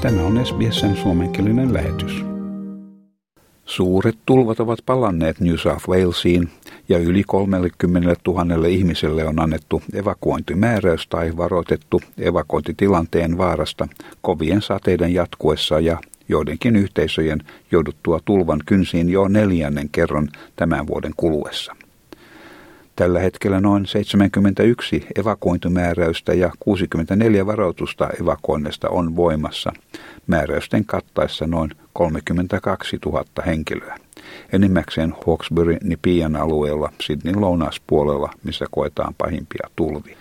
Tämä on SBSn suomenkielinen lähetys. Suuret tulvat ovat palanneet New South Walesiin ja yli 30 000 ihmiselle on annettu evakuointimääräys tai varoitettu evakuointitilanteen vaarasta kovien sateiden jatkuessa ja joidenkin yhteisöjen jouduttua tulvan kynsiin jo neljännen kerran tämän vuoden kuluessa. Tällä hetkellä noin 71 evakuointimääräystä ja 64 varoitusta evakuoinnista on voimassa, määräysten kattaessa noin 32 000 henkilöä. Enimmäkseen Hawkesbury-Nipian alueella Sydneyn lounaaspuolella, missä koetaan pahimpia tulvia.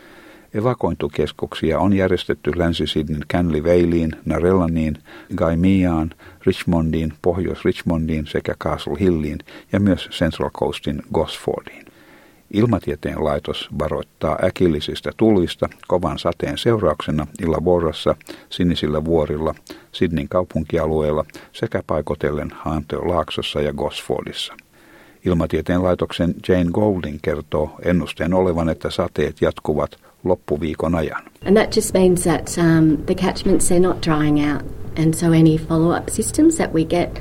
Evakointukeskuksia on järjestetty Länsi-Sydneyn Canley Valleyin, Narellaniin, Gaimiaan, Richmondiin, Pohjois-Richmondiin sekä Castle Hilliin ja myös Central Coastin Gosfordiin. Ilmatieteen laitos varoittaa äkillisistä tulvista kovan sateen seurauksena Illaborrassa, Sinisillä vuorilla, Sidnin kaupunkialueella sekä paikotellen Haanteo-laaksossa ja Gosfordissa. Ilmatieteen laitoksen Jane Golding kertoo ennusteen olevan, että sateet jatkuvat loppuviikon ajan. And that just means that um, the catchments are not drying out and so any follow-up systems that we get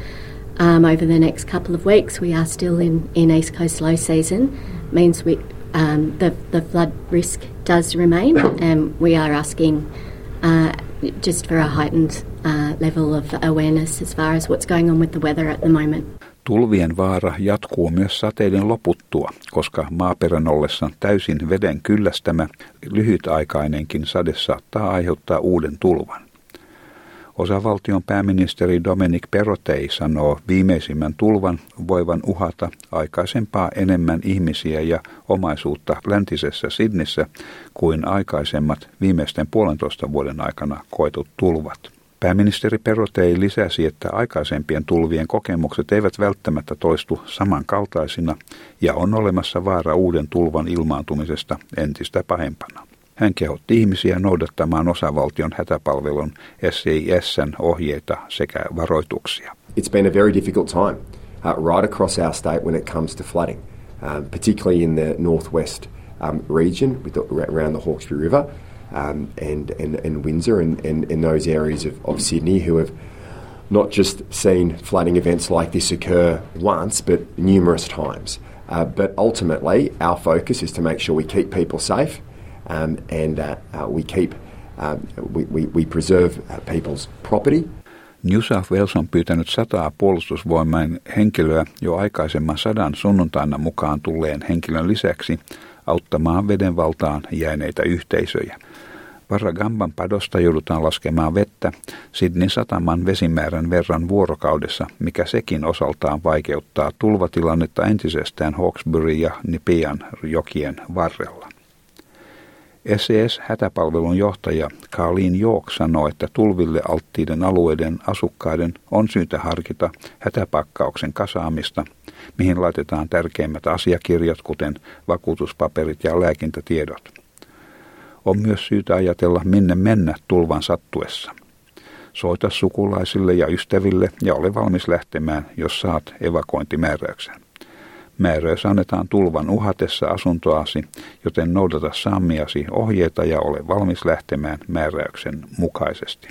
um, over the next couple of weeks, we are still in, in East Coast low season means we um, the the flood risk does remain, and we are asking uh, just for a heightened uh, level of awareness as far as what's going on with the weather at the moment. Tulvien vaara jatkuu myös sateiden loputtua, koska maaperän ollessa täysin veden kyllästämä lyhytaikainenkin sade saattaa aiheuttaa uuden tulvan. Osavaltion pääministeri Dominic Perotei sanoo viimeisimmän tulvan voivan uhata aikaisempaa enemmän ihmisiä ja omaisuutta läntisessä Sidnissä kuin aikaisemmat viimeisten puolentoista vuoden aikana koetut tulvat. Pääministeri Perotei lisäsi, että aikaisempien tulvien kokemukset eivät välttämättä toistu samankaltaisina ja on olemassa vaara uuden tulvan ilmaantumisesta entistä pahempana. Hän kehotti ihmisiä noudattamaan osavaltion hätäpalvelun SISn ohjeita sekä varoituksia. It's been a very difficult time uh, right across our state when it comes to flooding, um, particularly in the northwest um, region with the, around the Hawkesbury River um, and, and, and Windsor and, and, and those areas of, of Sydney who have not just seen flooding events like this occur once, but numerous times. Uh, but ultimately, our focus is to make sure we keep people safe um, and uh, uh, we keep uh, we, we, we preserve uh, people's property. New South Wales on pyytänyt sataa puolustusvoimain henkilöä jo aikaisemman sadan sunnuntaina mukaan tulleen henkilön lisäksi auttamaan vedenvaltaan jääneitä yhteisöjä. Varragamban padosta joudutaan laskemaan vettä Sydney sataman vesimäärän verran vuorokaudessa, mikä sekin osaltaan vaikeuttaa tulvatilannetta entisestään Hawkesbury ja Nipian jokien varrella. SES-hätäpalvelun johtaja Colleen York sanoi, että tulville alttiiden alueiden asukkaiden on syytä harkita hätäpakkauksen kasaamista, mihin laitetaan tärkeimmät asiakirjat, kuten vakuutuspaperit ja lääkintätiedot. On myös syytä ajatella, minne mennä tulvan sattuessa. Soita sukulaisille ja ystäville ja ole valmis lähtemään, jos saat evakuointimääräyksen. Määräys annetaan tulvan uhatessa asuntoasi, joten noudata saamiasi ohjeita ja ole valmis lähtemään määräyksen mukaisesti.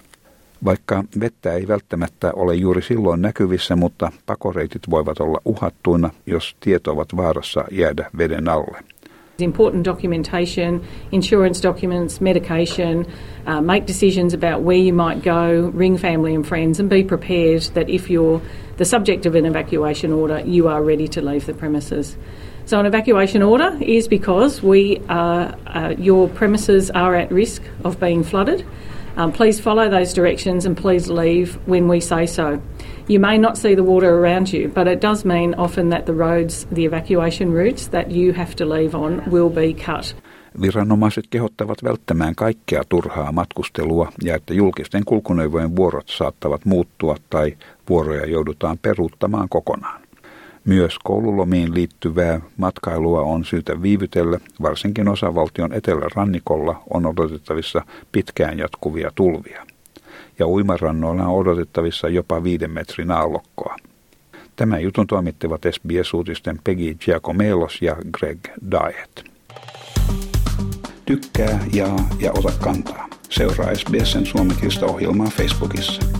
Vaikka vettä ei välttämättä ole juuri silloin näkyvissä, mutta pakoreitit voivat olla uhattuina, jos tiet ovat vaarassa jäädä veden alle. Important documentation, insurance documents, medication, uh, make decisions about where you might go, ring family and friends, and be prepared that if you're the subject of an evacuation order, you are ready to leave the premises. So, an evacuation order is because we are, uh, your premises are at risk of being flooded. Um, please follow those directions and please leave when we say so. You may not see the water around you, but it does mean often that the roads, the evacuation routes that you have to leave on will be cut. Viranomaiset kehottavat välttämään kaikkea turhaa matkustelua ja että julkisten kulkuneuvojen vuorot saattavat muuttua tai vuoroja joudutaan peruuttamaan kokonaan. Myös koululomiin liittyvää matkailua on syytä viivytellä, varsinkin osavaltion etelärannikolla on odotettavissa pitkään jatkuvia tulvia. Ja uimarannoilla on odotettavissa jopa viiden metrin aallokkoa. Tämän jutun toimittivat SBS-uutisten Peggy Giacomelos ja Greg Diet. Tykkää, jaa ja ota kantaa. Seuraa SBSn suomenkielistä ohjelmaa Facebookissa.